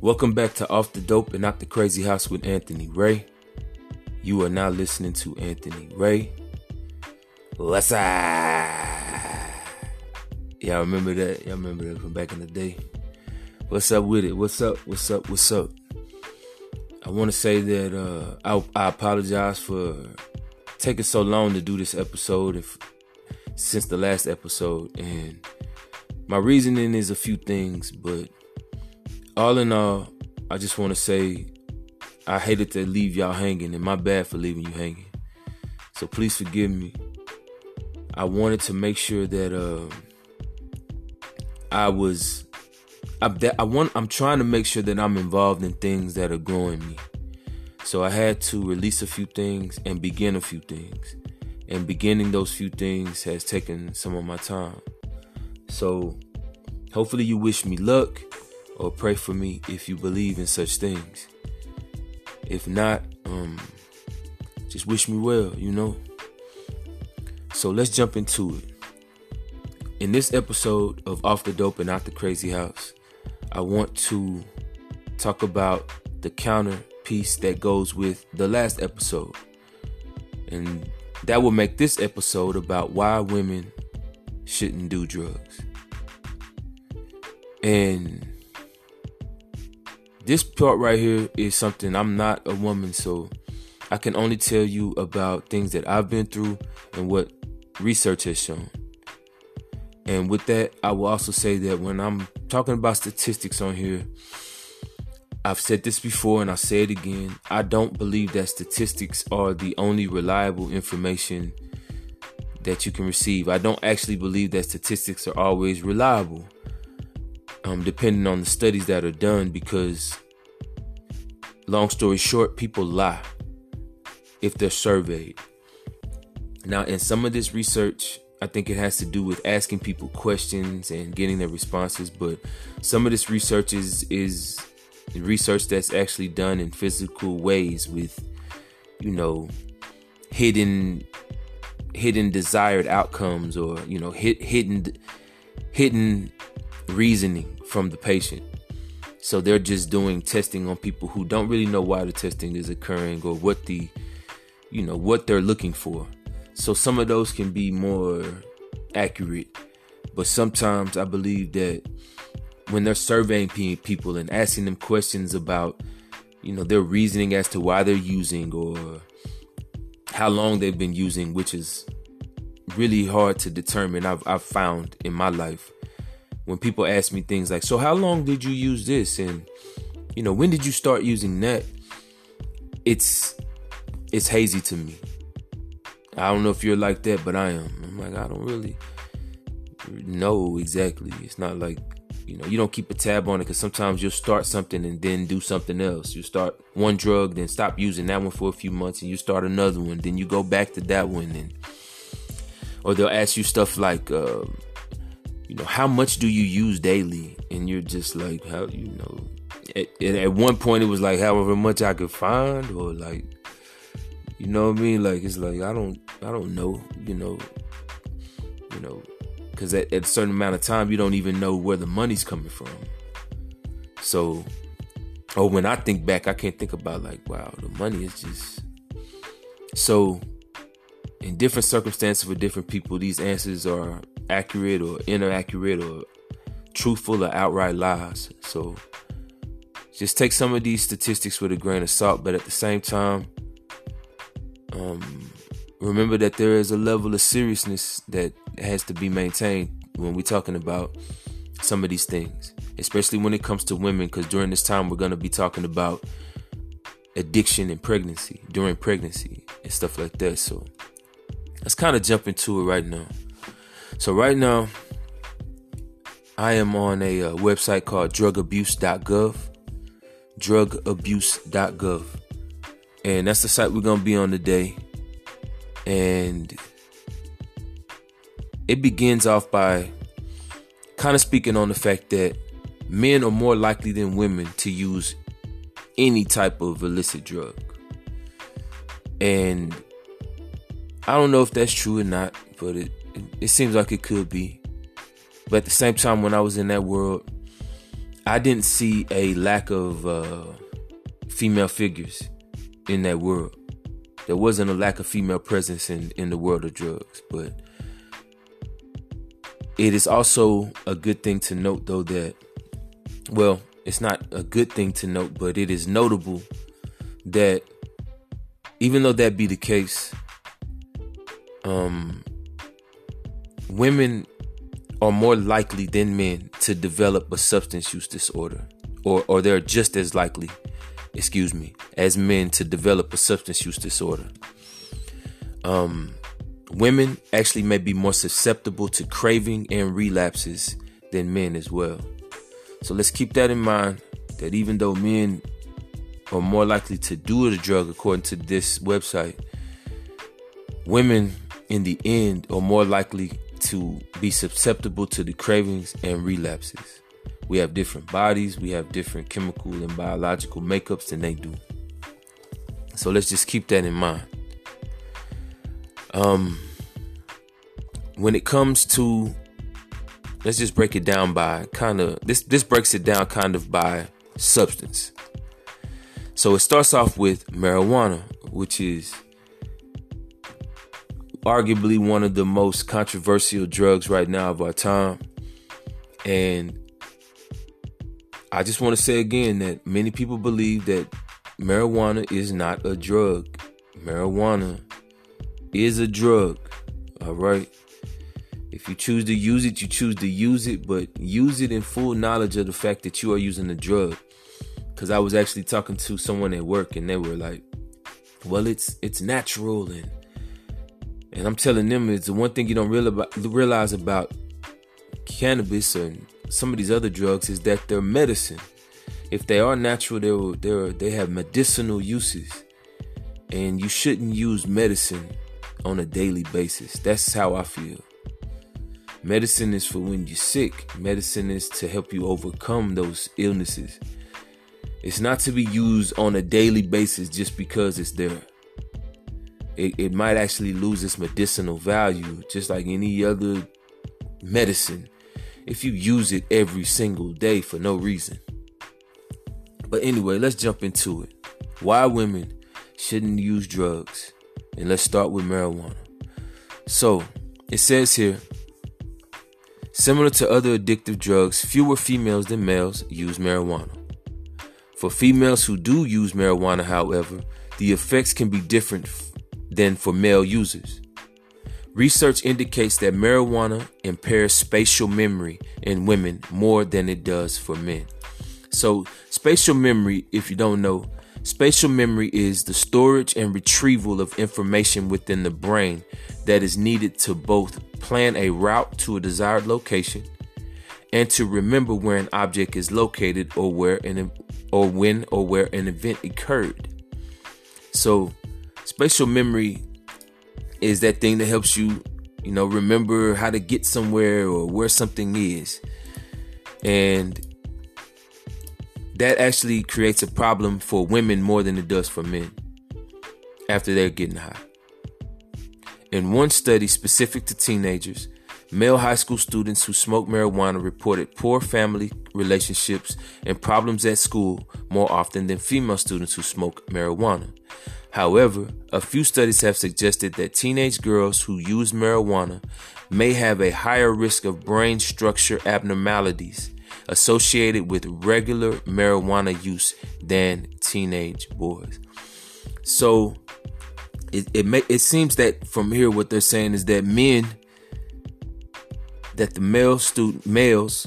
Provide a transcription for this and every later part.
Welcome back to Off the Dope and Not the Crazy House with Anthony Ray. You are now listening to Anthony Ray. Let's Yeah, I remember that. Y'all remember that from back in the day. What's up with it? What's up? What's up? What's up? I want to say that uh, I, I apologize for taking so long to do this episode if, since the last episode. And my reasoning is a few things, but all in all, I just want to say I hated to leave y'all hanging, and my bad for leaving you hanging. So please forgive me. I wanted to make sure that uh, I was I'm, that, I want I'm trying to make sure that I'm involved in things that are growing me. So I had to release a few things and begin a few things. And beginning those few things has taken some of my time. So hopefully you wish me luck or pray for me if you believe in such things. If not, um just wish me well, you know. So let's jump into it. In this episode of Off the Dope and Not the Crazy House, I want to talk about the counter piece that goes with the last episode. And that will make this episode about why women shouldn't do drugs. And this part right here is something I'm not a woman, so I can only tell you about things that I've been through and what research has shown. And with that, I will also say that when I'm talking about statistics on here, I've said this before and I'll say it again. I don't believe that statistics are the only reliable information that you can receive. I don't actually believe that statistics are always reliable, um, depending on the studies that are done, because, long story short, people lie if they're surveyed. Now, in some of this research, I think it has to do with asking people questions and getting their responses. But some of this research is is research that's actually done in physical ways with, you know, hidden hidden desired outcomes or you know hit, hidden hidden reasoning from the patient. So they're just doing testing on people who don't really know why the testing is occurring or what the you know what they're looking for. So some of those can be more accurate, but sometimes I believe that when they're surveying people and asking them questions about, you know, their reasoning as to why they're using or how long they've been using, which is really hard to determine. I've, I've found in my life when people ask me things like, "So how long did you use this?" and you know, when did you start using that? It's it's hazy to me. I don't know if you're like that, but I am. I'm like, I don't really know exactly. It's not like, you know, you don't keep a tab on it because sometimes you'll start something and then do something else. You start one drug, then stop using that one for a few months, and you start another one. Then you go back to that one, and or they'll ask you stuff like, uh, you know, how much do you use daily? And you're just like, how, you know, at, at one point it was like however much I could find, or like you know what I mean? Like it's like I don't I don't know, you know, you know, because at, at a certain amount of time you don't even know where the money's coming from. So, oh, when I think back, I can't think about like, wow, the money is just so. In different circumstances for different people, these answers are accurate or inaccurate or truthful or outright lies. So, just take some of these statistics with a grain of salt, but at the same time um, remember that there is a level of seriousness that has to be maintained when we're talking about some of these things, especially when it comes to women, because during this time we're going to be talking about addiction and pregnancy, during pregnancy, and stuff like that. So let's kind of jump into it right now. So, right now, I am on a, uh, website called drugabuse.gov. Drugabuse.gov and that's the site we're gonna be on today. And it begins off by kind of speaking on the fact that men are more likely than women to use any type of illicit drug. And I don't know if that's true or not, but it, it, seems like it could be. But at the same time, when I was in that world, I didn't see a lack of uh, female figures in that world. There wasn't a lack of female presence in, in the world of drugs, but it is also a good thing to note, though, that, well, it's not a good thing to note, but it is notable that even though that be the case, um, women are more likely than men to develop a substance use disorder, or, or they're just as likely, excuse me, as men to develop a substance use disorder. Um, women actually may be more susceptible to craving and relapses than men as well. So let's keep that in mind that even though men are more likely to do the drug according to this website, women in the end are more likely to be susceptible to the cravings and relapses. We have different bodies, we have different chemical and biological makeups than they do. So let's just keep that in mind. Um, when it comes to, let's just break it down by kind of this. This breaks it down kind of by substance. So it starts off with marijuana, which is arguably one of the most controversial drugs right now of our time. And I just want to say again that many people believe that marijuana is not a drug. Marijuana is a drug. All right. If you choose to use it, you choose to use it, but use it in full knowledge of the fact that you are using a drug. Cause I was actually talking to someone at work and they were like, well, it's it's natural and and I'm telling them it's the one thing you don't realize about cannabis and some of these other drugs is that they're medicine. If they are natural, they're, they're, they have medicinal uses. And you shouldn't use medicine on a daily basis. That's how I feel. Medicine is for when you're sick. Medicine is to help you overcome those illnesses. It's not to be used on a daily basis just because it's there it, it might actually lose its medicinal value, just like any other medicine, if you use it every single day for no reason. But anyway, let's jump into it. Why women shouldn't use drugs. And let's start with marijuana. So, it says here similar to other addictive drugs, fewer females than males use marijuana. For females who do use marijuana, however, the effects can be different than for male users. Research indicates that marijuana impairs spatial memory in women more than it does for men. So, spatial memory, if you don't know, spatial memory is the storage and retrieval of information within the brain that is needed to both plan a route to a desired location and to remember where an object is located or where an or when or where an event occurred. So, spatial memory is that thing that helps you, you know, remember how to get somewhere or where something is. And that actually creates a problem for women more than it does for men after they're getting high. In one study specific to teenagers, male high school students who smoke marijuana reported poor family relationships and problems at school more often than female students who smoke marijuana. However, a few studies have suggested that teenage girls who use marijuana may have a higher risk of brain structure abnormalities associated with regular marijuana use than teenage boys. So it it, may, it seems that from here what they're saying is that men that the male student males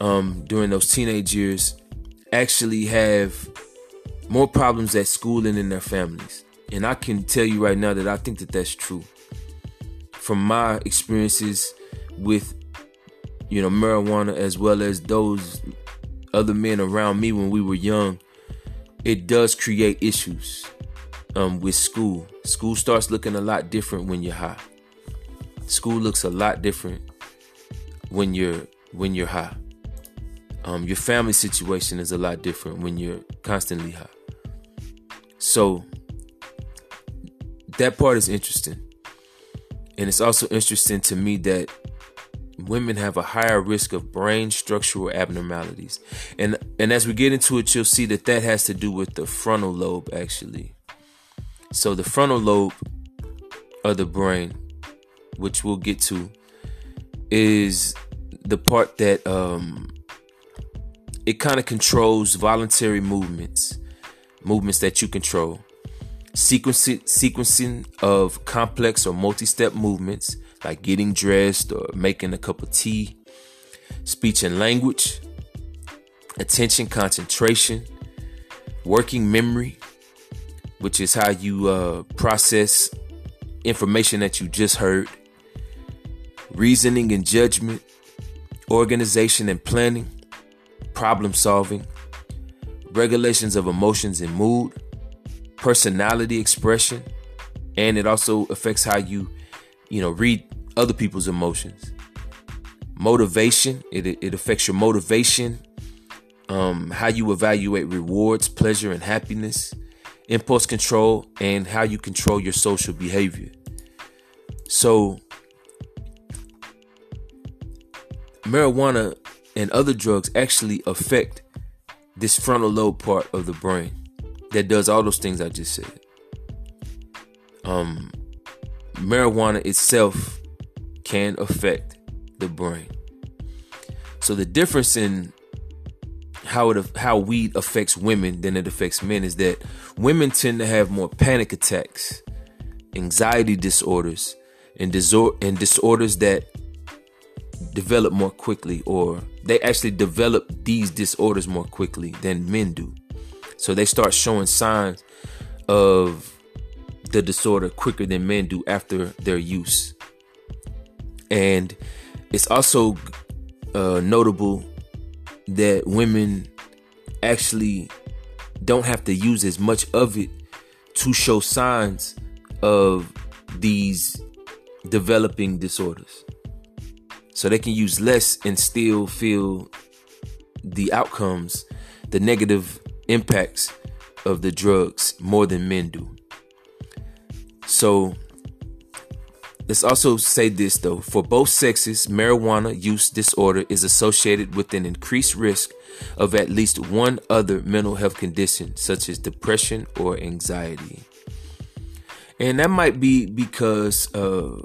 um, during those teenage years actually have more problems at school and in their families. And I can tell you right now that I think that that's true. From my experiences with, you know, marijuana as well as those other men around me when we were young, it does create issues um, with school. School starts looking a lot different when you're high. School looks a lot different when you're when you're high. Um, your family situation is a lot different when you're constantly high. So that part is interesting. And it's also interesting to me that women have a higher risk of brain structural abnormalities. And and as we get into it, you'll see that that has to do with the frontal lobe actually. So the frontal lobe of the brain, which we'll get to, is the part that um it kind of controls voluntary movements, movements that you control. Sequencing, sequencing of complex or multi-step movements like getting dressed or making a cup of tea, speech and language, attention, concentration, working memory, which is how you uh, process information that you just heard, reasoning and judgment, organization and planning, problem solving, regulations of emotions and mood, personality expression, and it also affects how you, you know, read other people's emotions. Motivation, it, it affects your motivation, um, how you evaluate rewards, pleasure, and happiness, impulse control, and how you control your social behavior. So, marijuana and other drugs actually affect this frontal lobe part of the brain that does all those things I just said. Um, marijuana itself can affect the brain. So the difference in how it how weed affects women than it affects men is that women tend to have more panic attacks, anxiety disorders, and disor- and disorders that develop more quickly or they actually develop these disorders more quickly than men do. So they start showing signs of the disorder quicker than men do after their use. And it's also uh, notable that women actually don't have to use as much of it to show signs of these developing disorders. So they can use less and still feel the outcomes, the negative impacts of the drugs more than men do. So let's also say this though for both sexes, marijuana use disorder is associated with an increased risk of at least one other mental health condition, such as depression or anxiety. And that might be because uh,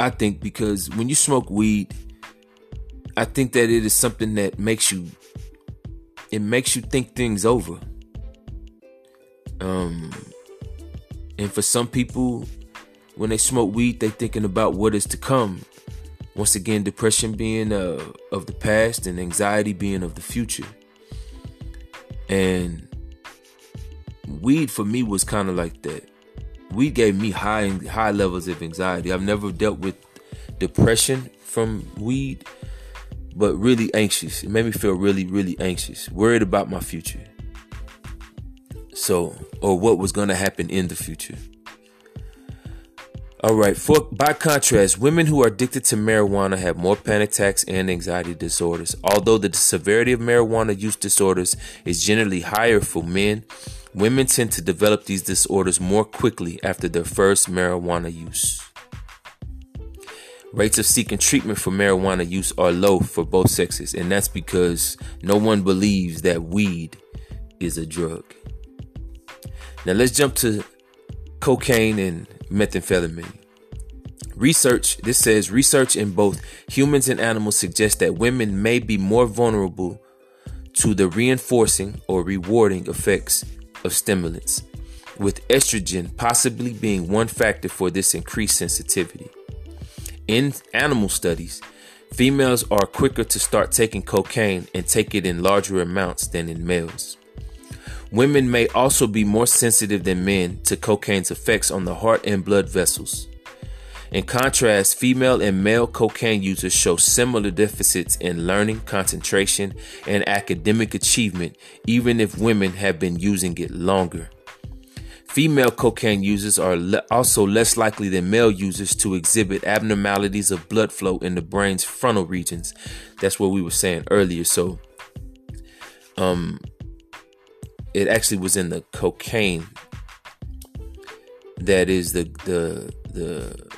I think because when you smoke weed, I think that it is something that makes you it makes you think things over. Um and for some people when they smoke weed, they thinking about what is to come. Once again, depression being uh, of the past and anxiety being of the future. And weed for me was kind of like that weed gave me high high levels of anxiety. I've never dealt with depression from weed, but really anxious. It made me feel really, really anxious, worried about my future. So, or what was going to happen in the future. All right. For by contrast, women who are addicted to marijuana have more panic attacks and anxiety disorders. Although the severity of marijuana use disorders is generally higher for men, Women tend to develop these disorders more quickly after their first marijuana use. Rates of seeking treatment for marijuana use are low for both sexes, and that's because no one believes that weed is a drug. Now let's jump to cocaine and methamphetamine. Research, this says research in both humans and animals suggests that women may be more vulnerable to the reinforcing or rewarding effects of stimulants, with estrogen possibly being one factor for this increased sensitivity. In animal studies, females are quicker to start taking cocaine and take it in larger amounts than in males. Women may also be more sensitive than men to cocaine's effects on the heart and blood vessels. In contrast, female and male cocaine users show similar deficits in learning, concentration, and academic achievement, even if women have been using it longer. Female cocaine users are le- also less likely than male users to exhibit abnormalities of blood flow in the brain's frontal regions. That's what we were saying earlier. So, um, it actually was in the cocaine that is the the the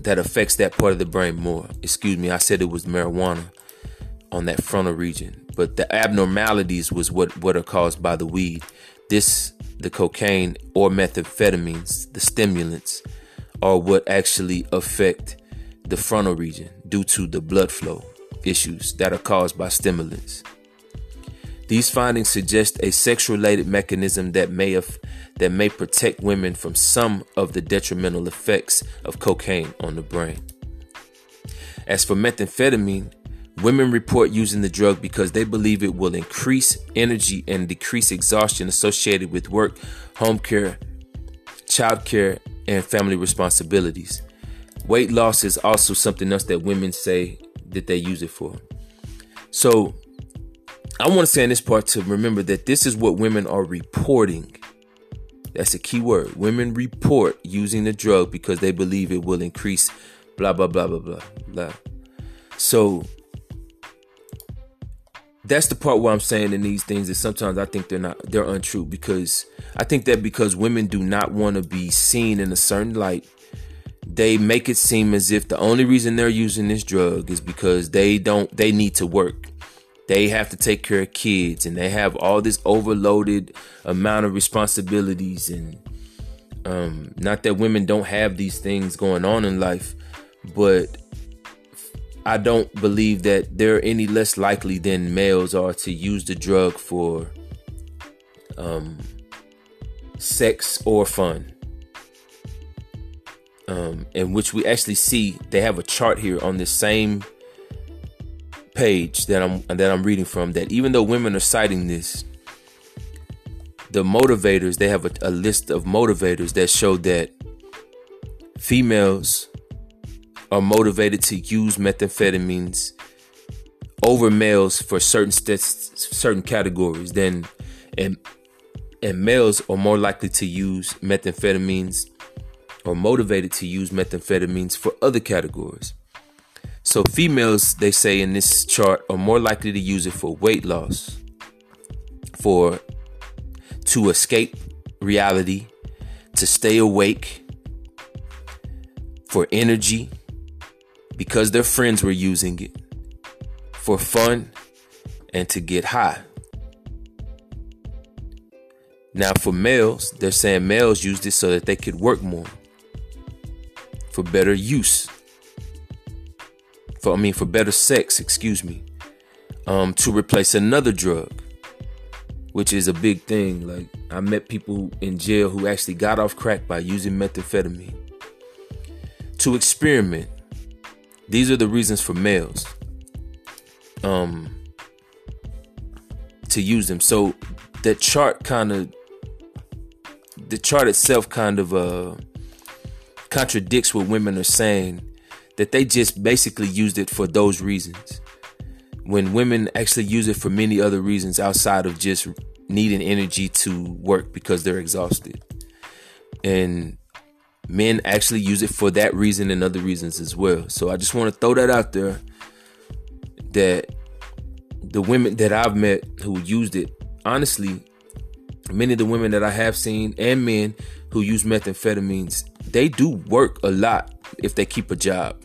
that affects that part of the brain more. Excuse me, I said it was marijuana on that frontal region, but the abnormalities was what what are caused by the weed. This the cocaine or methamphetamines, the stimulants, are what actually affect the frontal region due to the blood flow issues that are caused by stimulants. These findings suggest a sex-related mechanism that may have, that may protect women from some of the detrimental effects of cocaine on the brain. As for methamphetamine, women report using the drug because they believe it will increase energy and decrease exhaustion associated with work, home care, child care, and family responsibilities. Weight loss is also something else that women say that they use it for. So, I want to say in this part to remember that this is what women are reporting. That's a key word. Women report using the drug because they believe it will increase blah blah blah blah blah blah. So that's the part where I'm saying in these things that sometimes I think they're not they're untrue because I think that because women do not want to be seen in a certain light, they make it seem as if the only reason they're using this drug is because they don't they need to work they have to take care of kids and they have all this overloaded amount of responsibilities and um, not that women don't have these things going on in life but i don't believe that they're any less likely than males are to use the drug for um, sex or fun. Um, in which we actually see they have a chart here on this same page that I'm that I'm reading from that even though women are citing this, the motivators they have a, a list of motivators that show that females are motivated to use methamphetamines over males for certain st- certain categories then and and males are more likely to use methamphetamines or motivated to use methamphetamines for other categories so females, they say in this chart, are more likely to use it for weight loss, for to escape reality, to stay awake, for energy, because their friends were using it, for fun, and to get high. Now, for males, they're saying males used it so that they could work more, for better use for I mean for better sex, excuse me, um, to replace another drug, which is a big thing. Like I met people in jail who actually got off crack by using methamphetamine. To experiment. These are the reasons for males. Um to use them. So the chart kind of the chart itself kind of uh contradicts what women are saying that they just basically used it for those reasons. When women actually use it for many other reasons outside of just needing energy to work because they're exhausted. And men actually use it for that reason and other reasons as well. So I just want to throw that out there that the women that I've met who used it, honestly, many of the women that I have seen and men who use methamphetamines, they do work a lot if they keep a job.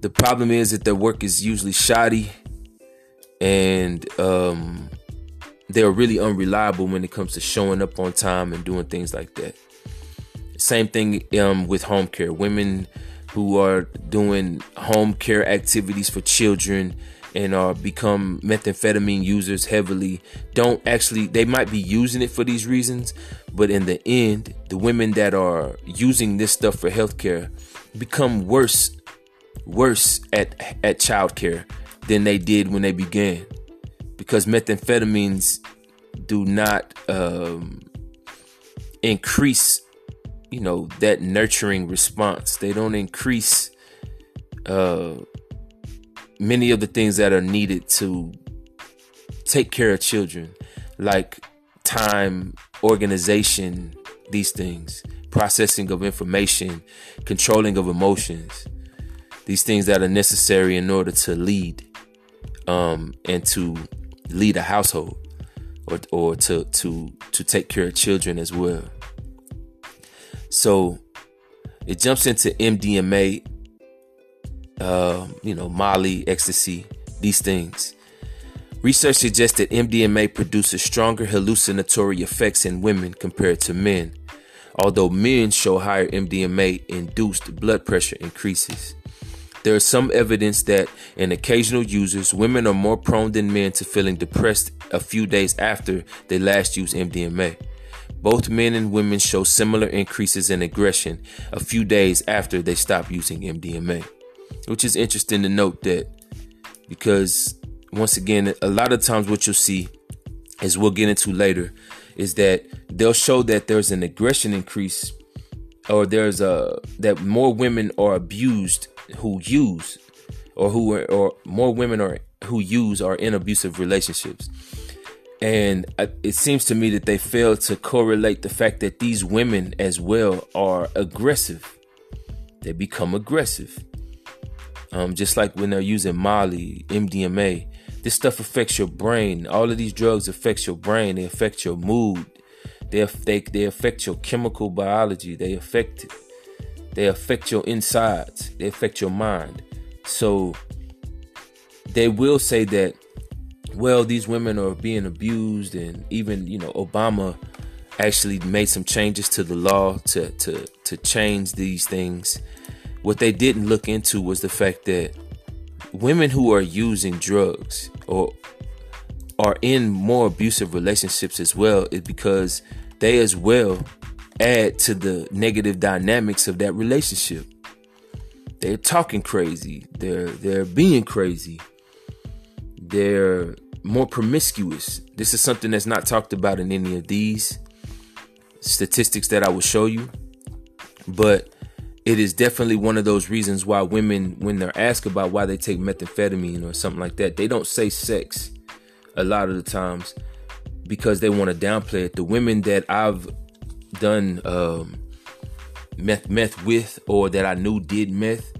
The problem is that their work is usually shoddy and um, they're really unreliable when it comes to showing up on time and doing things like that. Same thing um, with home care. Women who are doing home care activities for children and are become methamphetamine users heavily don't actually they might be using it for these reasons but in the end the women that are using this stuff for healthcare become worse worse at at childcare than they did when they began. Because methamphetamines do not um, increase you know that nurturing response. They don't increase uh, many of the things that are needed to take care of children like time organization these things processing of information controlling of emotions these things that are necessary in order to lead um, and to lead a household or, or to to to take care of children as well so it jumps into MDMA, uh, you know, Molly, ecstasy, these things. Research suggests that MDMA produces stronger hallucinatory effects in women compared to men, although men show higher MDMA induced blood pressure increases. There is some evidence that in occasional users, women are more prone than men to feeling depressed a few days after they last used MDMA. Both men and women show similar increases in aggression a few days after they stop using MDMA, which is interesting to note that because once again, a lot of times what you'll see, as we'll get into later, is that they'll show that there's an aggression increase or there's a that more women are abused who use or who are, or more women are who use are in abusive relationships. And it seems to me that they fail to correlate the fact that these women as well are aggressive. They become aggressive. Um, just like when they're using molly mdma this stuff affects your brain. All of these drugs affect your brain. They affect your mood. They, they, they affect your chemical biology. They affect they affect your insides, they affect your mind. So they will say that, well, these women are being abused, and even, you know, Obama actually made some changes to the law to, to, to change these things. What they didn't look into was the fact that women who are using drugs or are in more abusive relationships as well is because they as well add to the negative dynamics of that relationship. They're talking crazy. They're they're being crazy. They're more promiscuous. This is something that's not talked about in any of these statistics that I will show you. But it is definitely one of those reasons why women, when they're asked about why they take methamphetamine or something like that, they don't say sex a lot of the times because they want to downplay it. The women that I've done um, meth meth with or that I knew did meth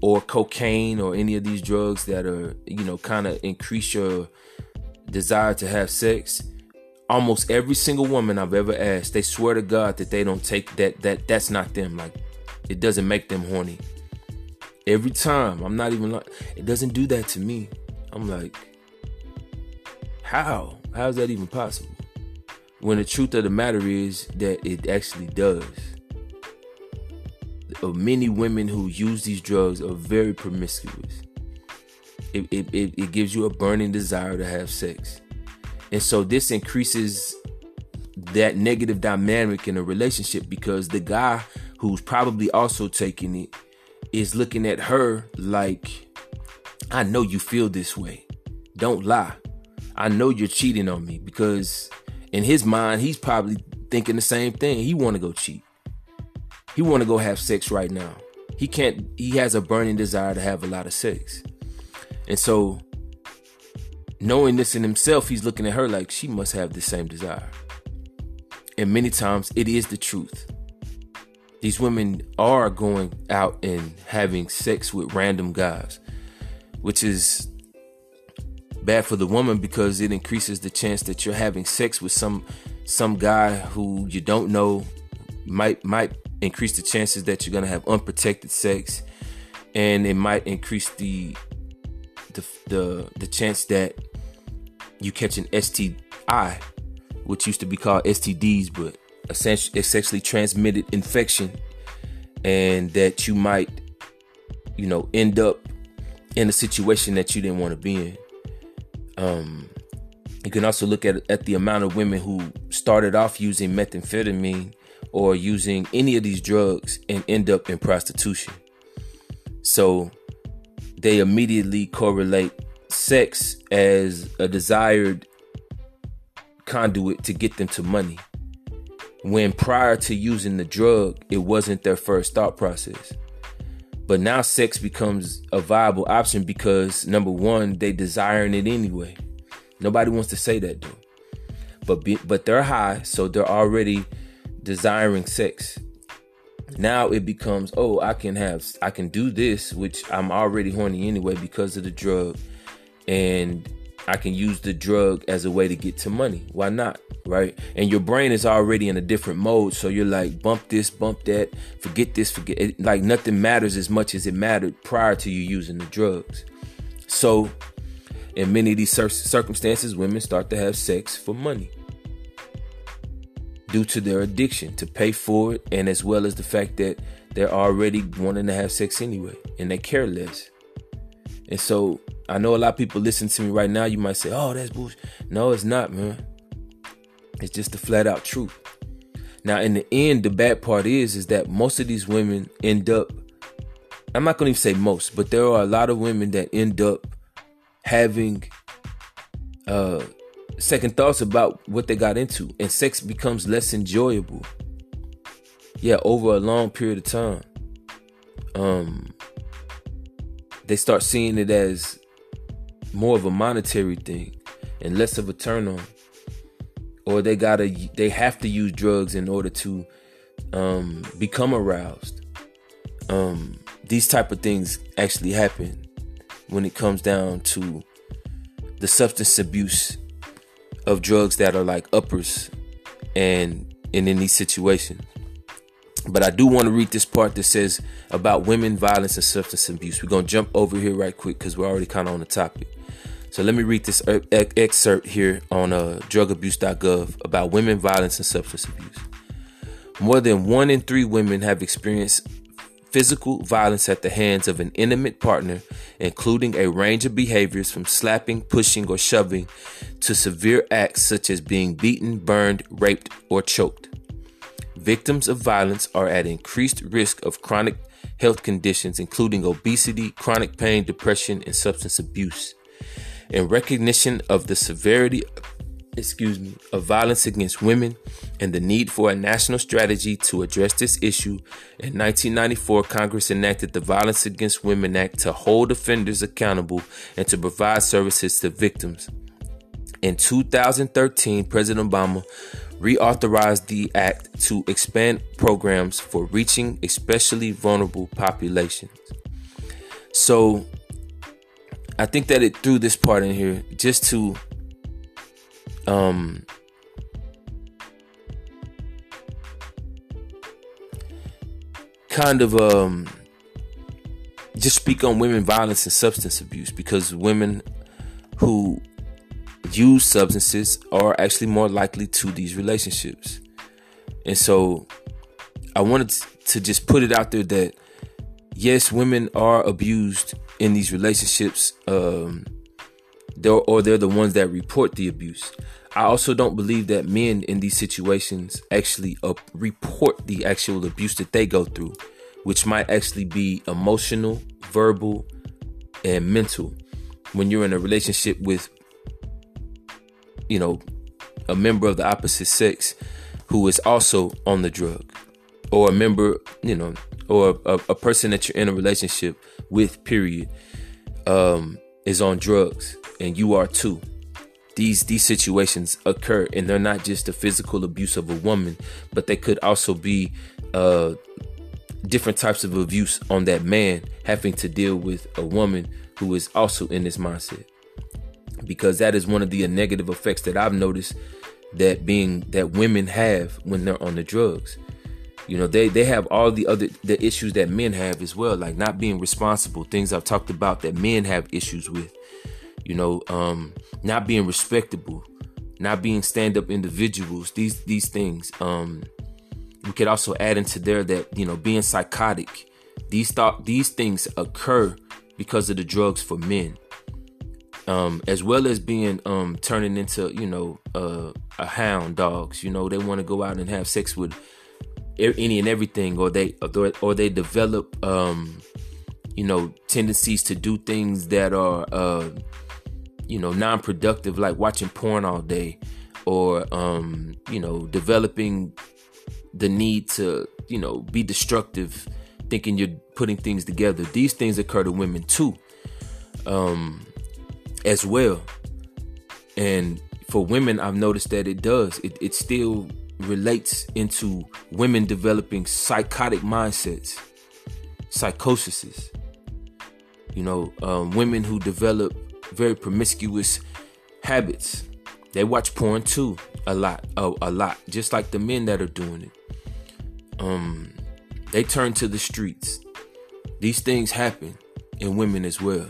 or cocaine or any of these drugs that are you know kind of increase your desire to have sex. Almost every single woman I've ever asked they swear to God that they don't take that that that's not them. Like it doesn't make them horny. Every time I'm not even like it doesn't do that to me. I'm like how? How is that even possible when the truth of the matter is that it actually does. Of many women who use these drugs are very promiscuous. It, it, it, it gives you a burning desire to have sex. And so this increases that negative dynamic in a relationship because the guy who's probably also taking it is looking at her like, I know you feel this way. Don't lie. I know you're cheating on me because in his mind, he's probably thinking the same thing. He want to go cheat. He want to go have sex right now. He can't. He has a burning desire to have a lot of sex, and so knowing this in himself, he's looking at her like she must have the same desire. And many times, it is the truth. These women are going out and having sex with random guys, which is bad for the woman because it increases the chance that you're having sex with some some guy who you don't know. Might might increase the chances that you're going to have unprotected sex and it might increase the the the, the chance that you catch an STI which used to be called STDs but essentially sexually transmitted infection and that you might you know end up in a situation that you didn't want to be in um, you can also look at, at the amount of women who started off using methamphetamine or using any of these drugs and end up in prostitution. So they immediately correlate sex as a desired conduit to get them to money. When prior to using the drug, it wasn't their first thought process. But now sex becomes a viable option because number one, they desiring it anyway. Nobody wants to say that though. But be, but they're high, so they're already desiring sex. Now it becomes, oh, I can have, I can do this, which I'm already horny anyway because of the drug, and I can use the drug as a way to get to money. Why not? Right? And your brain is already in a different mode. So you're like, bump this, bump that, forget this, forget it. Like nothing matters as much as it mattered prior to you using the drugs. So, in many of these circumstances, women start to have sex for money due to their addiction to pay for it, and as well as the fact that they're already wanting to have sex anyway and they care less. And so I know a lot of people listen to me right now. You might say, "Oh, that's bullshit." No, it's not, man. It's just the flat out truth. Now, in the end, the bad part is, is that most of these women end up. I'm not to even say most, but there are a lot of women that end up having uh, second thoughts about what they got into, and sex becomes less enjoyable. Yeah, over a long period of time. Um, they start seeing it as more of a monetary thing and less of a turn on or they gotta they have to use drugs in order to um, become aroused um, these type of things actually happen when it comes down to the substance abuse of drugs that are like uppers and, and in these situations but I do want to read this part that says about women violence and substance abuse. We're going to jump over here right quick because we're already kind of on the topic. So let me read this excerpt here on uh, drugabuse.gov about women violence and substance abuse. More than one in three women have experienced physical violence at the hands of an intimate partner, including a range of behaviors from slapping, pushing, or shoving to severe acts such as being beaten, burned, raped, or choked. Victims of violence are at increased risk of chronic health conditions, including obesity, chronic pain, depression, and substance abuse in recognition of the severity excuse me, of violence against women and the need for a national strategy to address this issue, in 1994, Congress enacted the Violence Against Women Act to hold offenders accountable and to provide services to victims. In 2013, President Obama reauthorized the act to expand programs for reaching especially vulnerable populations. So, I think that it threw this part in here just to um kind of um just speak on women violence and substance abuse because women who use substances are actually more likely to these relationships. And so I wanted to just put it out there that yes, women are abused in these relationships, um, they're, or they're the ones that report the abuse. I also don't believe that men in these situations actually uh, report the actual abuse that they go through, which might actually be emotional, verbal, and mental. When you're in a relationship with, you know, a member of the opposite sex who is also on the drug, or a member, you know, or a, a person that you're in a relationship with, period, um, is on drugs, and you are too. These these situations occur, and they're not just the physical abuse of a woman, but they could also be uh, different types of abuse on that man having to deal with a woman who is also in this mindset. Because that is one of the negative effects that I've noticed that being that women have when they're on the drugs you know they they have all the other the issues that men have as well like not being responsible things i've talked about that men have issues with you know um not being respectable not being stand-up individuals these these things um we could also add into there that you know being psychotic these thought these things occur because of the drugs for men um as well as being um turning into you know uh a hound dogs you know they want to go out and have sex with any and everything or they or they develop um you know tendencies to do things that are uh you know non-productive like watching porn all day or um you know developing the need to you know be destructive thinking you're putting things together. These things occur to women too um as well. And for women i've noticed that it does. It, it still relates into women developing psychotic mindsets, psychoses. You know, um, women who develop very promiscuous Habits. They watch porn too a lot, oh, a lot, just like the men that are doing it. Um, they turn to the streets. These things happen in women as well.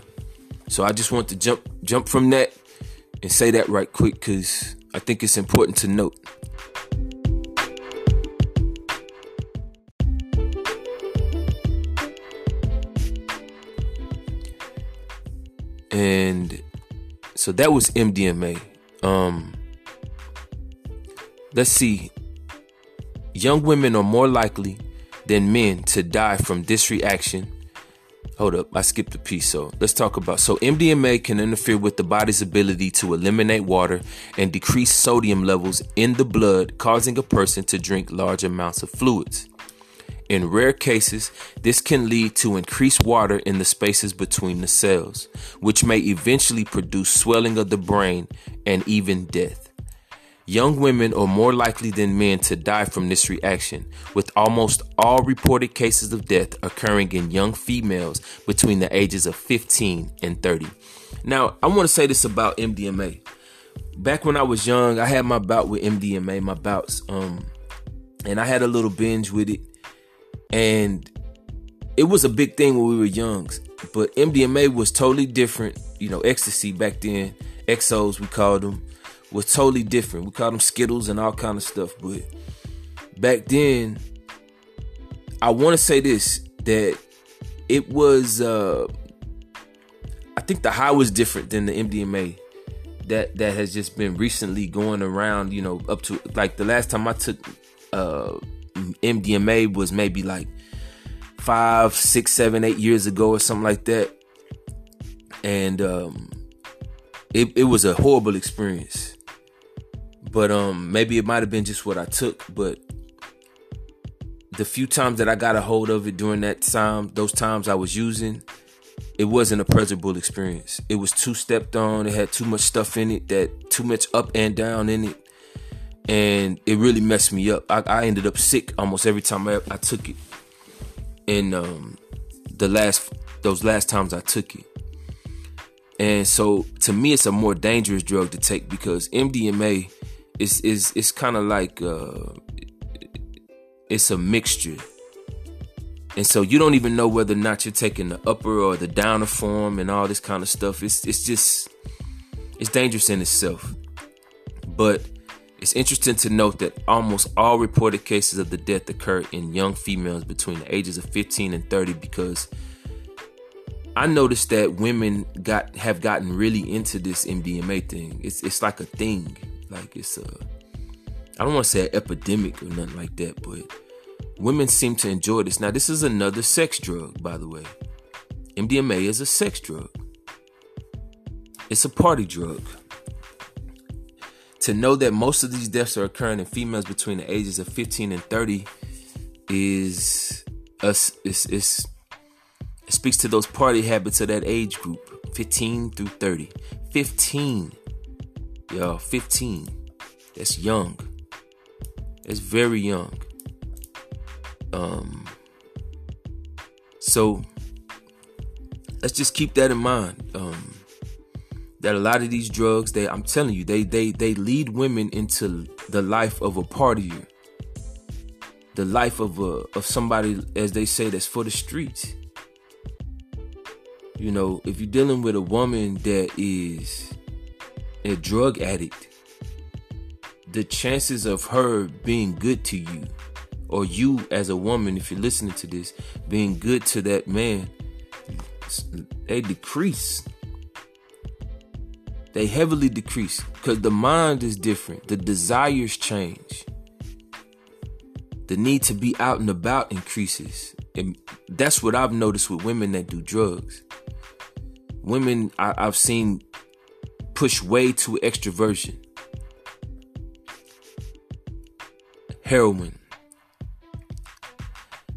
So I just want to jump jump from that and say that right quick because I think it's important to note. And so that was MDMA. Um, let's see. Young women are more likely than men to die from this reaction. Hold up, I skipped a piece. So let's talk about. So MDMA can interfere with the body's ability to eliminate water and decrease sodium levels in the blood, causing a person to drink large amounts of fluids. In rare cases, this can lead to increased water in the spaces between the cells, which may eventually produce swelling of the brain and even death. Young women are more likely than men to die from this reaction, with almost all reported cases of death occurring in young females between the ages of 15 and 30. Now, I want to say this about MDMA. Back when I was young, I had my bout with MDMA, my bouts, um, and I had a little binge with it and it was a big thing when we were youngs, But MDMA was totally different. You know, ecstasy back then, exos we called them, was totally different. We called them Skittles and all kind of stuff. But back then, I want to say this that it was. uh I think the high was different than the MDMA that that has just been recently going around. You know, up to like the last time I took. uh MDMA was maybe like five, six, seven, eight years ago or something like that. And um, it, it was a horrible experience. But um, maybe it might have been just what I took. But the few times that I got a hold of it during that time, those times I was using, it wasn't a pleasurable experience. It was too stepped on. It had too much stuff in it, that too much up and down in it and it really messed me up. I, I ended up sick almost every time I, I took it. And um, the last those last times I took it. And so to me it's a more dangerous drug to take because MDMA is is it's kind of like uh, it's a mixture. And so you don't even know whether or not you're taking the upper or the downer form and all this kind of stuff. It's it's just it's dangerous in itself. But it's interesting to note that almost all reported cases of the death occur in young females between the ages of 15 and 30 because I noticed that women got have gotten really into this MDMA thing. It's it's like a thing. Like it's a I don't want to say an epidemic or nothing like that, but women seem to enjoy this. Now this is another sex drug, by the way. MDMA is a sex drug. It's a party drug to know that most of these deaths are occurring in females between the ages of 15 and 30 is us it speaks to those party habits of that age group 15 through 30 15 y'all 15 that's young. That's very young. Um so let's just keep that in mind. Um that a lot of these drugs they I'm telling you they they they lead women into the life of a partier the life of a of somebody as they say that's for the streets. You know if you're dealing with a woman that is a drug addict the chances of her being good to you or you as a woman if you're listening to this being good to that man they decrease they heavily decrease because the mind is different, the desires change, the need to be out and about increases. And that's what I've noticed with women that do drugs. Women I, I've seen push way to extroversion. Heroin.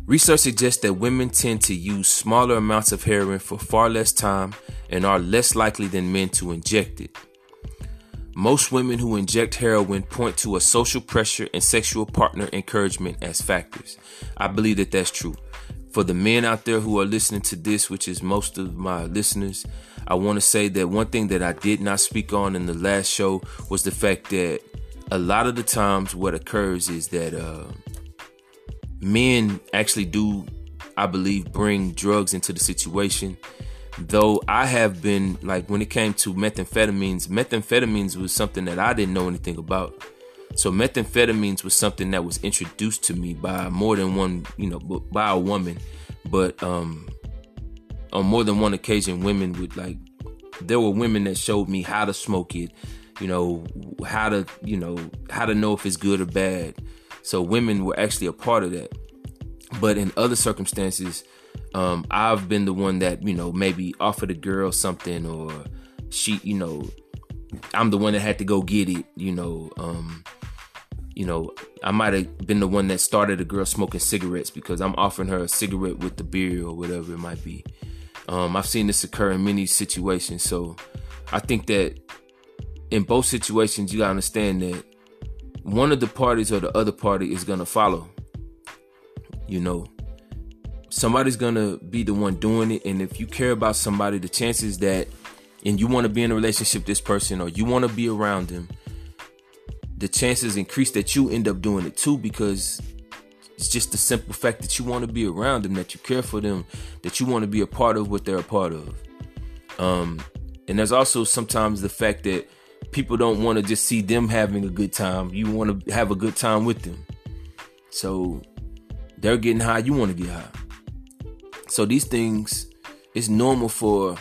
Research suggests that women tend to use smaller amounts of heroin for far less time and are less likely than men to inject it. Most women who inject heroin point to a social pressure and sexual partner encouragement as factors. I believe that that's true. for the men out there who are listening to this, which is most of my listeners, I want to say that one thing that I did not speak on in the last show was the fact that a lot of the times what occurs is that uh, men actually do, I believe, bring drugs into the situation. Though I have been like when it came to methamphetamines, methamphetamines was something that I didn't know anything about. So methamphetamines was something that was introduced to me by more than one, you know, by a woman. But um on more than one occasion women would like there were women that showed me how to smoke it, you know, how to, you know, how to know if it's good or bad. So women were actually a part of that. But in other circumstances, um, I've been the one that, you know, maybe offered a girl something or she, you know, I'm the one that had to go get it, you know, um, you know, I might have been the one that started a girl smoking cigarettes because I'm offering her a cigarette with the beer or whatever it might be. Um, I've seen this occur in many situations. So I think that in both situations, you gotta understand that one of the parties or the other party is gonna follow. You know, somebody's gonna be the one doing it, and if you care about somebody, the chances that and you want to be in a relationship with this person or you want to be around them, the chances increase that you end up doing it too because it's just the simple fact that you want to be around them, that you care for them, that you want to be a part of what they're a part of. Um, and there's also sometimes the fact that people don't want to just see them having a good time. You want to have a good time with them. So they're getting high, you want to get high. So these things, it's normal for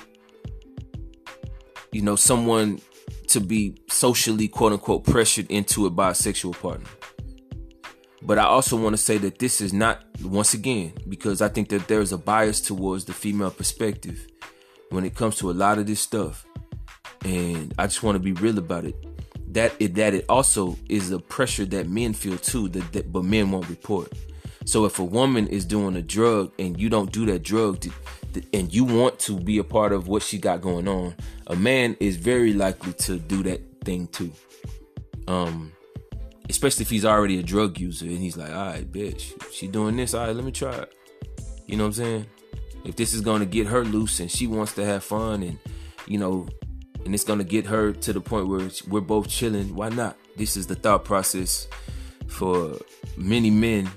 you know someone to be socially quote unquote pressured into it by a bisexual partner. But I also want to say that this is not, once again, because I think that there's a bias towards the female perspective when it comes to a lot of this stuff. And I just want to be real about it. That it that it also is a pressure that men feel too, that, that but men won't report. So if a woman is doing a drug and you don't do that drug to, and you want to be a part of what she got going on, a man is very likely to do that thing too. Um, especially if he's already a drug user and he's like, all right, bitch, she doing this, all right, let me try it. You know what I'm saying? If this is gonna get her loose and she wants to have fun and you know, and it's gonna get her to the point where we're both chilling, why not? This is the thought process for many men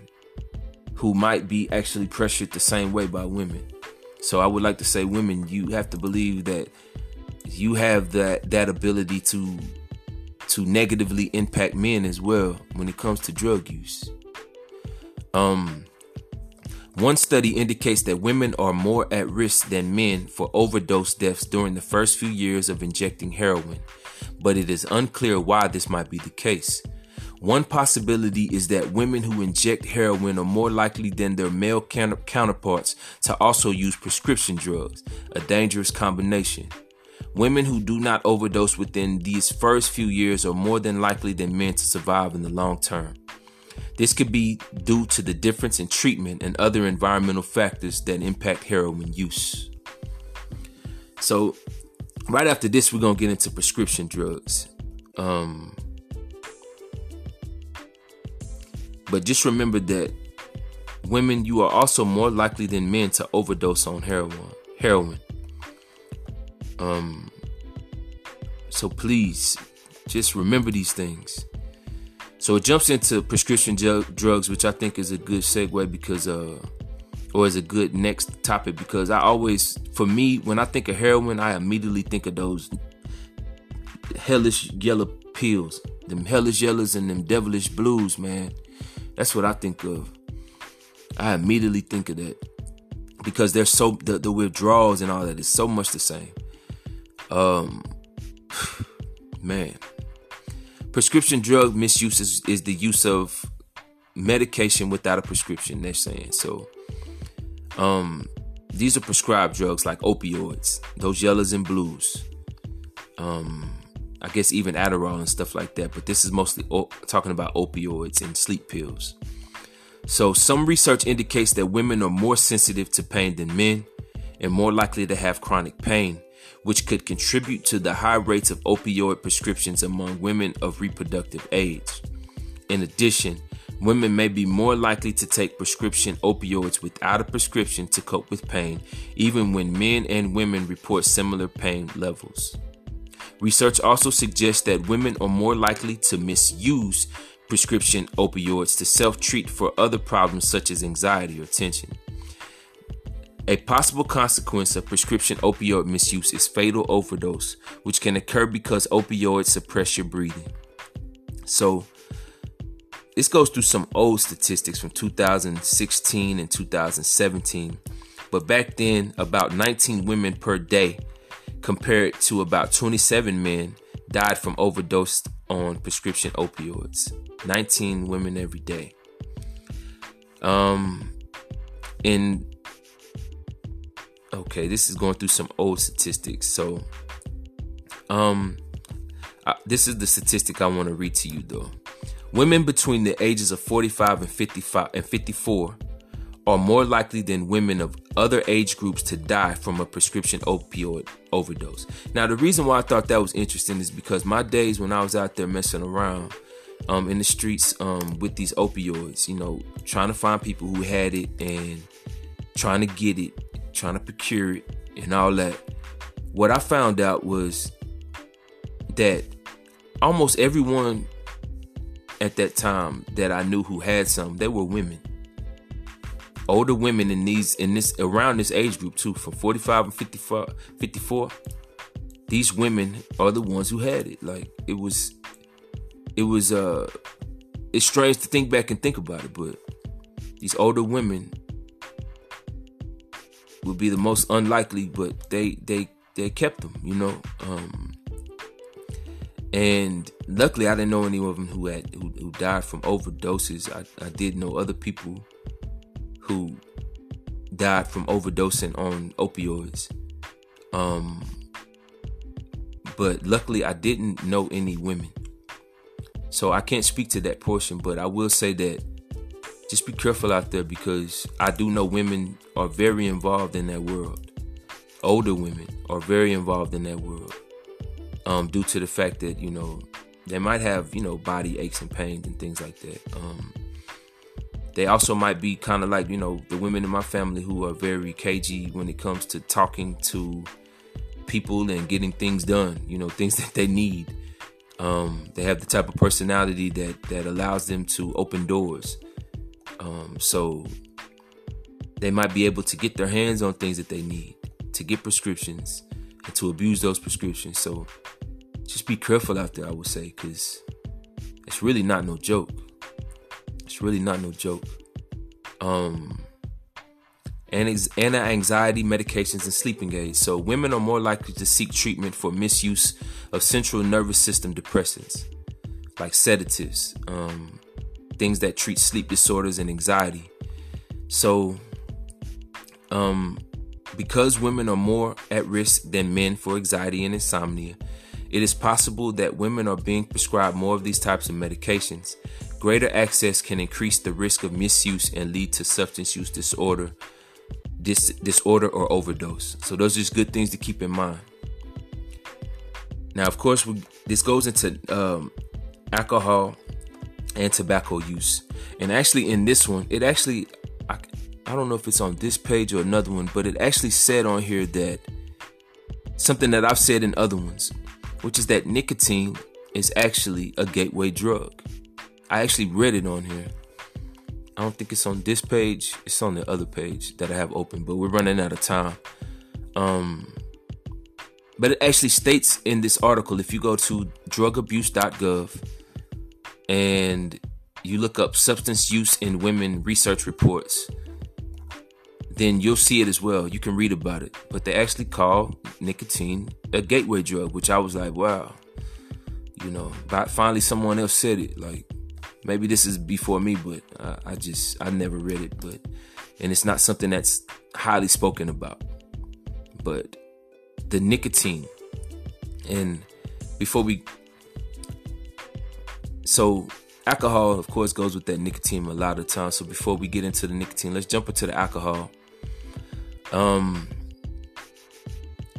who might be actually pressured the same way by women. So I would like to say, women, you have to believe that you have that that ability to to negatively impact men as well when it comes to drug use. Um, one study indicates that women are more at risk than men for overdose deaths during the first few years of injecting heroin, but it is unclear why this might be the case. One possibility is that women who inject heroin are more likely than their male counterparts to also use prescription drugs, a dangerous combination. Women who do not overdose within these first few years are more than likely than men to survive in the long term. This could be due to the difference in treatment and other environmental factors that impact heroin use. So, right after this, we're gonna get into prescription drugs. Um, but just remember that women, you are also more likely than men to overdose on heroin. Heroin. Um, so please, just remember these things. So it jumps into prescription drugs, which I think is a good segue because, uh, or is a good next topic because I always, for me, when I think of heroin, I immediately think of those hellish yellow pills, them hellish yellows and them devilish blues, man. That's what I think of. I immediately think of that because they're so the, the withdrawals and all that is so much the same. Um, man, prescription drug misuse is, is the use of medication without a prescription. They're saying so. Um, these are prescribed drugs like opioids, those yellows and blues. Um, I guess even Adderall and stuff like that. But this is mostly o- talking about opioids and sleep pills. So, some research indicates that women are more sensitive to pain than men and more likely to have chronic pain, which could contribute to the high rates of opioid prescriptions among women of reproductive age. In addition, Women may be more likely to take prescription opioids without a prescription to cope with pain, even when men and women report similar pain levels. Research also suggests that women are more likely to misuse prescription opioids to self treat for other problems such as anxiety or tension. A possible consequence of prescription opioid misuse is fatal overdose, which can occur because opioids suppress your breathing. So, this goes through some old statistics from 2016 and 2017. But back then, about 19 women per day, compared to about 27 men, died from overdose on prescription opioids. 19 women every day. Um, in okay, this is going through some old statistics. So, um, I, this is the statistic I want to read to you though. Women between the ages of 45 and 55 and 54 are more likely than women of other age groups to die from a prescription opioid overdose. Now, the reason why I thought that was interesting is because my days when I was out there messing around um, in the streets um, with these opioids, you know, trying to find people who had it and trying to get it, trying to procure it, and all that. What I found out was that almost everyone at that time that I knew who had some, they were women. Older women in these in this around this age group too, from 45 and 54, 54 these women are the ones who had it. Like it was it was uh it's strange to think back and think about it, but these older women would be the most unlikely, but they they they kept them, you know. Um and luckily, I didn't know any of them who had who, who died from overdoses. I, I did know other people who died from overdosing on opioids. Um, but luckily, I didn't know any women, so I can't speak to that portion. But I will say that just be careful out there because I do know women are very involved in that world. Older women are very involved in that world um, due to the fact that you know they might have you know body aches and pains and things like that. Um, they also might be kind of like you know the women in my family who are very cagey when it comes to talking to people and getting things done. You know things that they need. Um, they have the type of personality that that allows them to open doors. Um, so they might be able to get their hands on things that they need to get prescriptions and to abuse those prescriptions. So just be careful out there, I would say, because it's really not no joke. It's really not no joke. Um, anti-anxiety medications and sleeping aids. So women are more likely to seek treatment for misuse of central nervous system depressants, like sedatives, um, things that treat sleep disorders and anxiety. So, um, because women are more at risk than men for anxiety and insomnia, it is possible that women are being prescribed more of these types of medications. Greater access can increase the risk of misuse and lead to substance use disorder, dis- disorder or overdose. So those are just good things to keep in mind. Now, of course, we, this goes into um, alcohol and tobacco use. And actually, in this one, it actually I, I don't know if it's on this page or another one, but it actually said on here that something that I've said in other ones, which is that nicotine is actually a gateway drug. I actually read it on here. I don't think it's on this page. It's on the other page that I have open, but we're running out of time. Um, but it actually states in this article if you go to drugabuse.gov and you look up substance use in women research reports, then you'll see it as well. You can read about it. But they actually call nicotine a gateway drug, which I was like, wow. You know, but finally someone else said it. Like, maybe this is before me, but I, I just, I never read it. But, and it's not something that's highly spoken about. But the nicotine, and before we, so alcohol, of course, goes with that nicotine a lot of times. So before we get into the nicotine, let's jump into the alcohol. Um,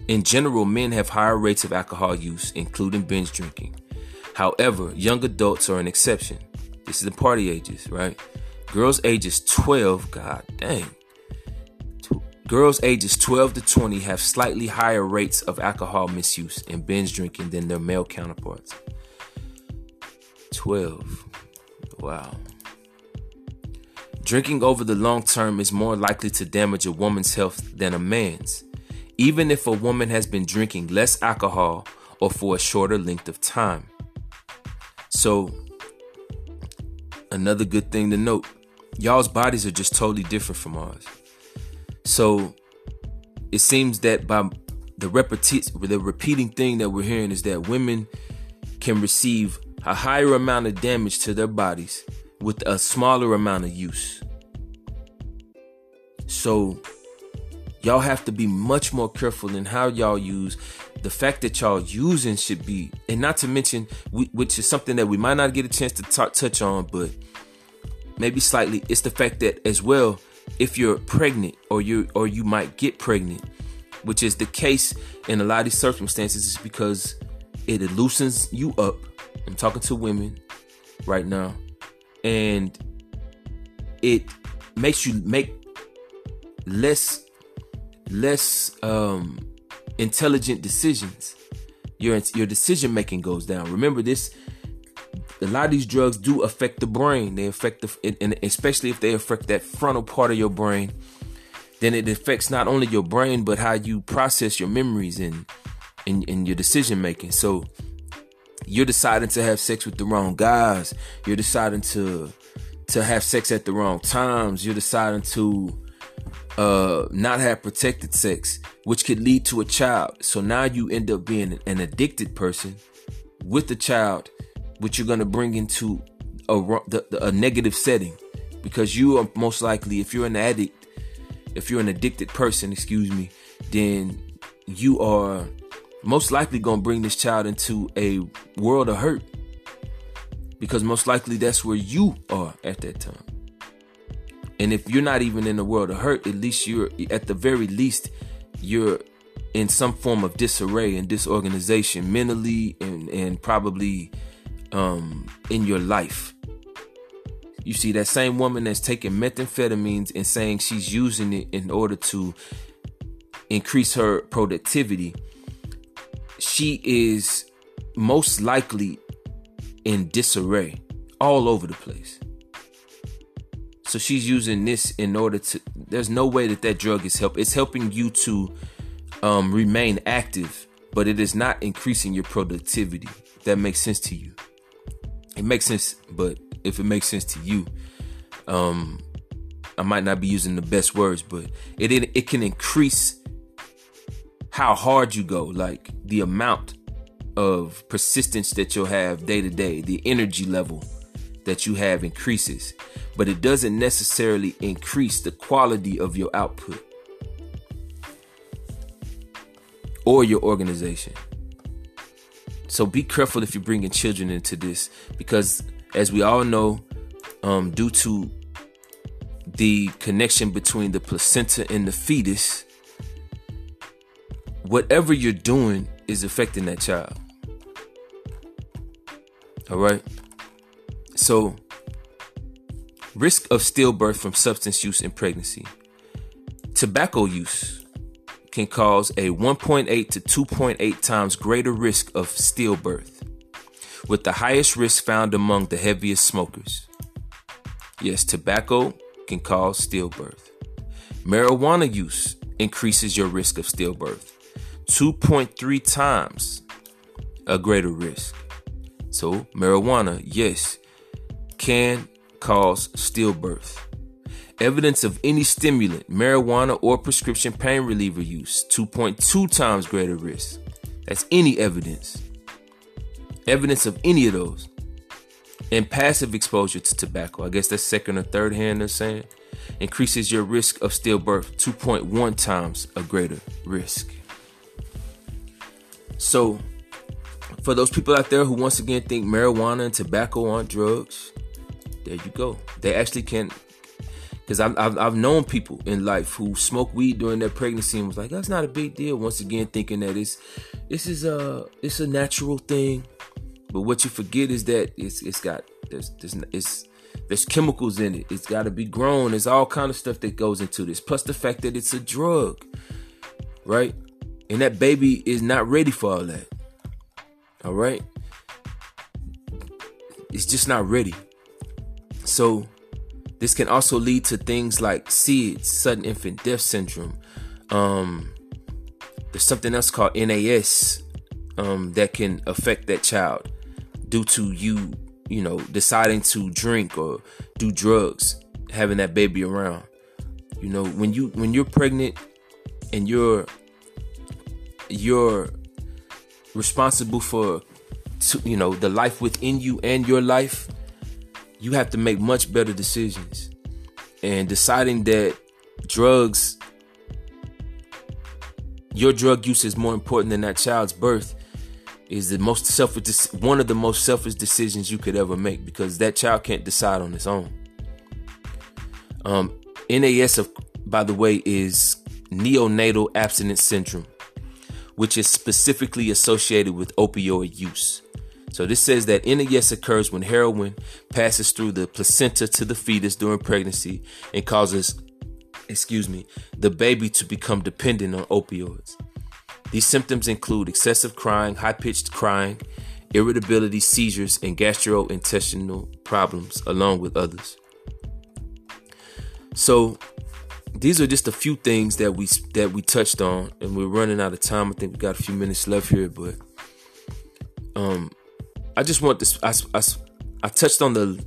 in general, men have higher rates of alcohol use, including binge drinking. However, young adults are an exception. This is the party ages, right? Girls ages 12, god dang. Girls ages 12 to 20 have slightly higher rates of alcohol misuse and binge drinking than their male counterparts. 12. Wow. Drinking over the long term is more likely to damage a woman's health than a man's, even if a woman has been drinking less alcohol or for a shorter length of time. So, another good thing to note y'all's bodies are just totally different from ours. So it seems that by the repeti- the repeating thing that we're hearing is that women can receive a higher amount of damage to their bodies with a smaller amount of use. So y'all have to be much more careful in how y'all use the fact that y'all using should be and not to mention which is something that we might not get a chance to talk, touch on but maybe slightly it's the fact that as well if you're pregnant or you or you might get pregnant, which is the case in a lot of these circumstances, is because it loosens you up. I'm talking to women right now, and it makes you make less less um intelligent decisions. Your your decision making goes down. Remember this a lot of these drugs do affect the brain. They affect the, and especially if they affect that frontal part of your brain, then it affects not only your brain but how you process your memories and and, and your decision making. So you're deciding to have sex with the wrong guys. You're deciding to to have sex at the wrong times. You're deciding to uh not have protected sex, which could lead to a child. So now you end up being an addicted person with the child which you're going to bring into a, a negative setting because you are most likely if you're an addict if you're an addicted person excuse me then you are most likely going to bring this child into a world of hurt because most likely that's where you are at that time and if you're not even in the world of hurt at least you're at the very least you're in some form of disarray and disorganization mentally and and probably um, in your life. You see, that same woman that's taking methamphetamines and saying she's using it in order to increase her productivity, she is most likely in disarray all over the place. So she's using this in order to. There's no way that that drug is help. It's helping you to um, remain active, but it is not increasing your productivity. that makes sense to you it makes sense, but if it makes sense to you, um, I might not be using the best words, but it it, it can increase how hard you go, like the amount of persistence that you'll have day to day, the energy level that you have increases, but it doesn't necessarily increase the quality of your output or your organization. So be careful if you're bringing children into this because, as we all know, um, due to the connection between the placenta and the fetus, whatever you're doing is affecting that child. All right. So, risk of stillbirth from substance use in pregnancy, tobacco use can cause a 1.8 to 2.8 times greater risk of stillbirth, with the highest risk found among the heaviest smokers. Yes, tobacco can cause stillbirth. Marijuana use increases your risk of stillbirth 2.3 times a greater risk. So, marijuana, yes, can cause stillbirth. Evidence of any stimulant, marijuana, or prescription pain reliever use, 2.2 times greater risk. That's any evidence. Evidence of any of those. And passive exposure to tobacco, I guess that's second or third hand they're saying, increases your risk of stillbirth 2.1 times a greater risk. So, for those people out there who once again think marijuana and tobacco aren't drugs, there you go. They actually can because I've, I've, I've known people in life who smoke weed during their pregnancy and was like, that's not a big deal. Once again, thinking that it's this is a it's a natural thing, but what you forget is that it's it's got There's there's it's there's chemicals in it. It's got to be grown. There's all kind of stuff that goes into this. Plus the fact that it's a drug, right? And that baby is not ready for all that. All right, it's just not ready. So this can also lead to things like SIDS, sudden infant death syndrome. Um, there's something else called NAS um, that can affect that child due to you, you know, deciding to drink or do drugs, having that baby around. You know, when you when you're pregnant and you're you're responsible for to, you know the life within you and your life you have to make much better decisions. And deciding that drugs your drug use is more important than that child's birth is the most selfish one of the most selfish decisions you could ever make because that child can't decide on its own. Um, NAS by the way is neonatal abstinence syndrome which is specifically associated with opioid use so this says that NAS occurs when heroin passes through the placenta to the fetus during pregnancy and causes, excuse me, the baby to become dependent on opioids. These symptoms include excessive crying, high-pitched crying, irritability, seizures, and gastrointestinal problems, along with others. So these are just a few things that we that we touched on, and we're running out of time. I think we got a few minutes left here, but um, I just want this. I, I, I touched on the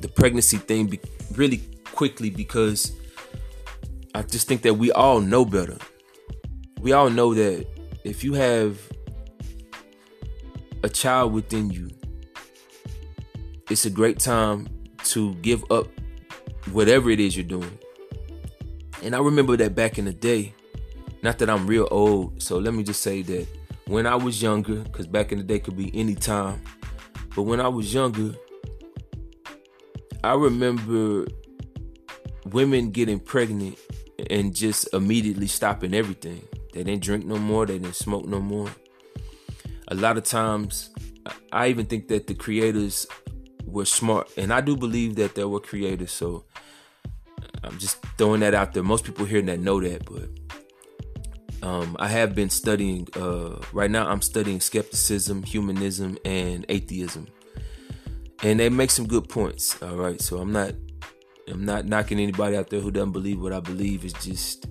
the pregnancy thing be, really quickly because I just think that we all know better. We all know that if you have a child within you, it's a great time to give up whatever it is you're doing. And I remember that back in the day, not that I'm real old, so let me just say that when I was younger, because back in the day could be any time, but when I was younger, I remember women getting pregnant and just immediately stopping everything. They didn't drink no more, they didn't smoke no more. A lot of times, I even think that the creators were smart, and I do believe that there were creators, so I'm just throwing that out there. Most people here that know that, but um, I have been studying, uh, right now, I'm studying skepticism, humanism, and atheism. And they make some good points. All right. So I'm not. I'm not knocking anybody out there who doesn't believe what I believe. It's just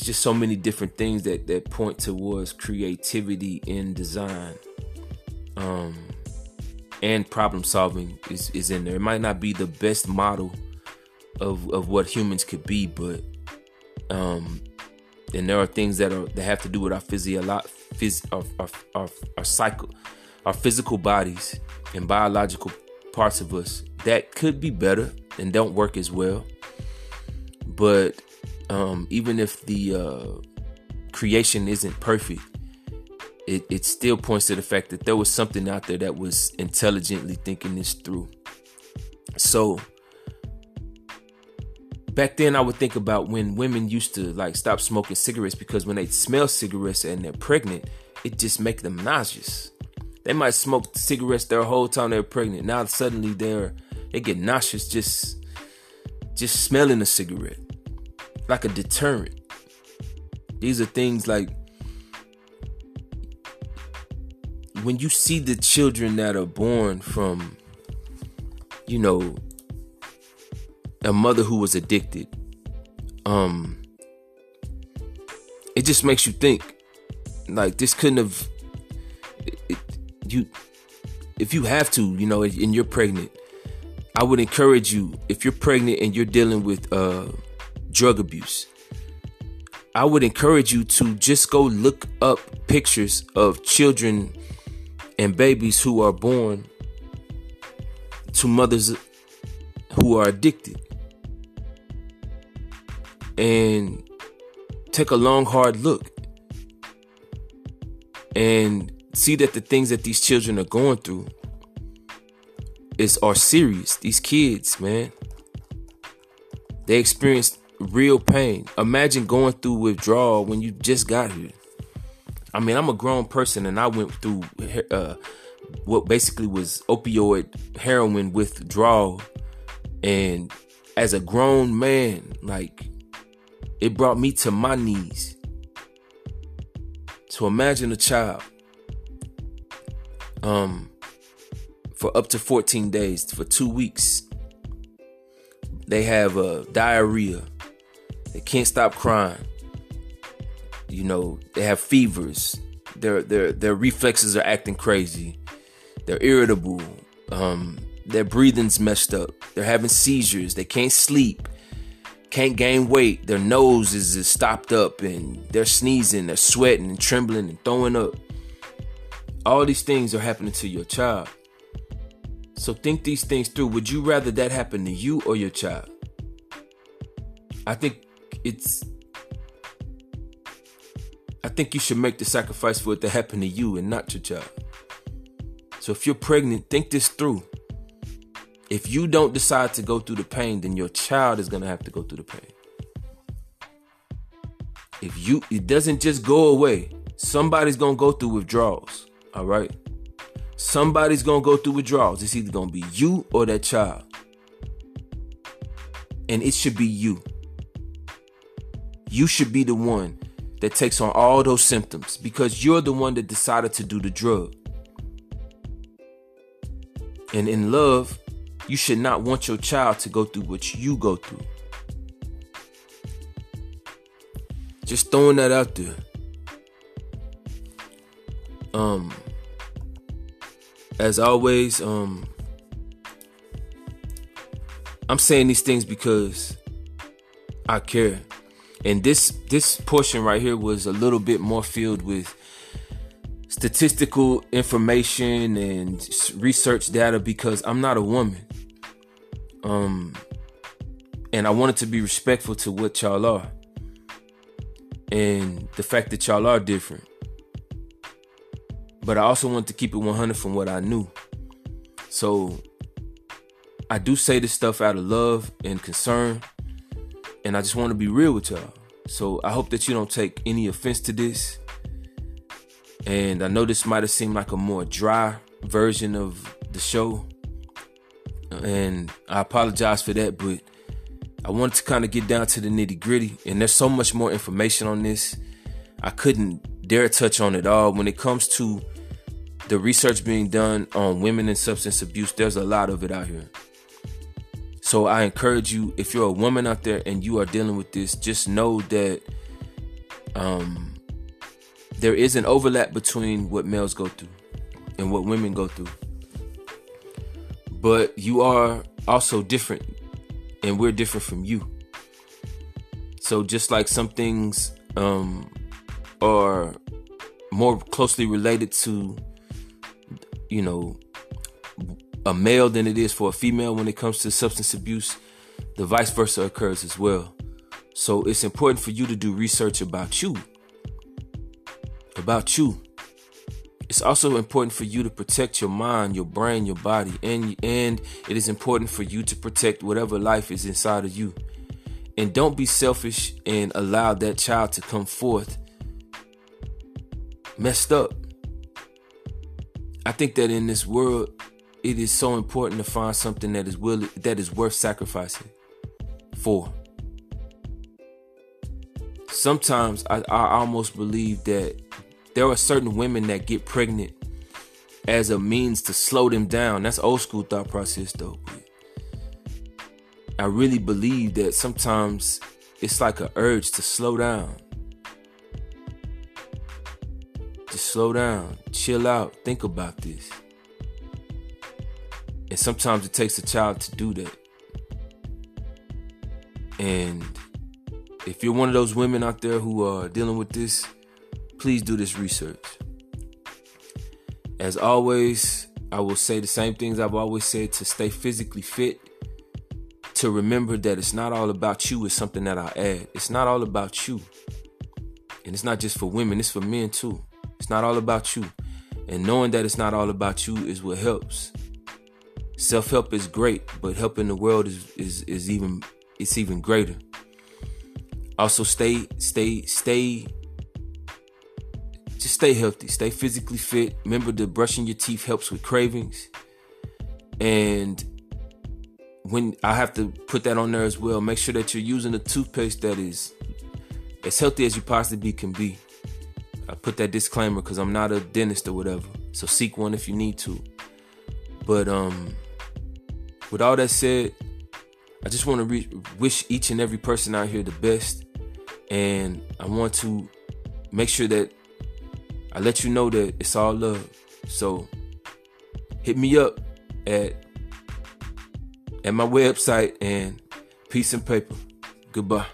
it's just so many different things that that point towards creativity in design um and problem solving is is in there it might not be the best model of of what humans could be but um and there are things that are that have to do with our physio phys, our, our, our, our cycle our physical bodies and biological parts of us that could be better and don't work as well. But um, even if the uh, creation isn't perfect it, it still points to the fact that there was something out there that was intelligently thinking this through. So back then I would think about when women used to like stop smoking cigarettes because when they smell cigarettes and they're pregnant, it just make them nauseous. They might smoke cigarettes their whole time they're pregnant. Now suddenly they're they get nauseous just just smelling a cigarette. Like a deterrent. These are things like when you see the children that are born from you know a mother who was addicted. Um it just makes you think like this couldn't have it, it, you if you have to you know and you're pregnant i would encourage you if you're pregnant and you're dealing with uh drug abuse i would encourage you to just go look up pictures of children and babies who are born to mothers who are addicted and take a long, hard look and see that the things that these children are going through is are serious. These kids, man, they experienced real pain. Imagine going through withdrawal when you just got here. I mean, I'm a grown person and I went through uh, what basically was opioid heroin withdrawal. And as a grown man, like it brought me to my knees. So imagine a child um for up to 14 days, for two weeks. They have uh, diarrhea. They can't stop crying. You know, they have fevers. Their their their reflexes are acting crazy. They're irritable. Um, their breathing's messed up. They're having seizures. They can't sleep. Can't gain weight. Their nose is, stopped up and they're sneezing, they're sweating and trembling and throwing up. All these things are happening to your child. So think these things through. Would you rather that happen to you or your child? I think it's I think you should make the sacrifice for it to happen to you and not your child. So if you're pregnant, think this through. If you don't decide to go through the pain, then your child is going to have to go through the pain. If you it doesn't just go away, somebody's going to go through withdrawals, all right? Somebody's going to go through withdrawals. It's either going to be you or that child. And it should be you. You should be the one that takes on all those symptoms because you're the one that decided to do the drug. And in love, you should not want your child to go through what you go through. Just throwing that out there. Um as always, um I'm saying these things because I care. And this this portion right here was a little bit more filled with statistical information and research data because I'm not a woman. Um and I wanted to be respectful to what y'all are. And the fact that y'all are different. But I also want to keep it 100 from what I knew. So I do say this stuff out of love and concern and I just want to be real with y'all. So I hope that you don't take any offense to this. And I know this might have seemed like a more dry version of the show. And I apologize for that, but I wanted to kind of get down to the nitty gritty. And there's so much more information on this. I couldn't dare touch on it all. When it comes to the research being done on women and substance abuse, there's a lot of it out here. So I encourage you, if you're a woman out there and you are dealing with this, just know that um, there is an overlap between what males go through and what women go through. But you are also different, and we're different from you. So just like some things um, are more closely related to, you know, a male than it is for a female when it comes to substance abuse, the vice versa occurs as well. So it's important for you to do research about you. About you. It's also important for you to protect your mind, your brain, your body, and and it is important for you to protect whatever life is inside of you. And don't be selfish and allow that child to come forth messed up. I think that in this world it is so important to find something that is willing that is worth sacrificing for. Sometimes I, I almost believe that there are certain women that get pregnant as a means to slow them down. That's old school thought process though. I really believe that sometimes it's like an urge to slow down. To slow down, chill out, think about this. And sometimes it takes a child to do that. And if you're one of those women out there who are dealing with this, please do this research. As always, I will say the same things I've always said to stay physically fit, to remember that it's not all about you, it's something that I add. It's not all about you. And it's not just for women, it's for men too. It's not all about you. And knowing that it's not all about you is what helps. Self-help is great, but helping the world is is, is even it's even greater. Also stay stay stay just stay healthy, stay physically fit. Remember that brushing your teeth helps with cravings. And when I have to put that on there as well, make sure that you're using a toothpaste that is as healthy as you possibly can be. I put that disclaimer because I'm not a dentist or whatever. So seek one if you need to. But um, with all that said, I just want to re- wish each and every person out here the best, and I want to make sure that I let you know that it's all love. So hit me up at at my website and peace and paper. Goodbye.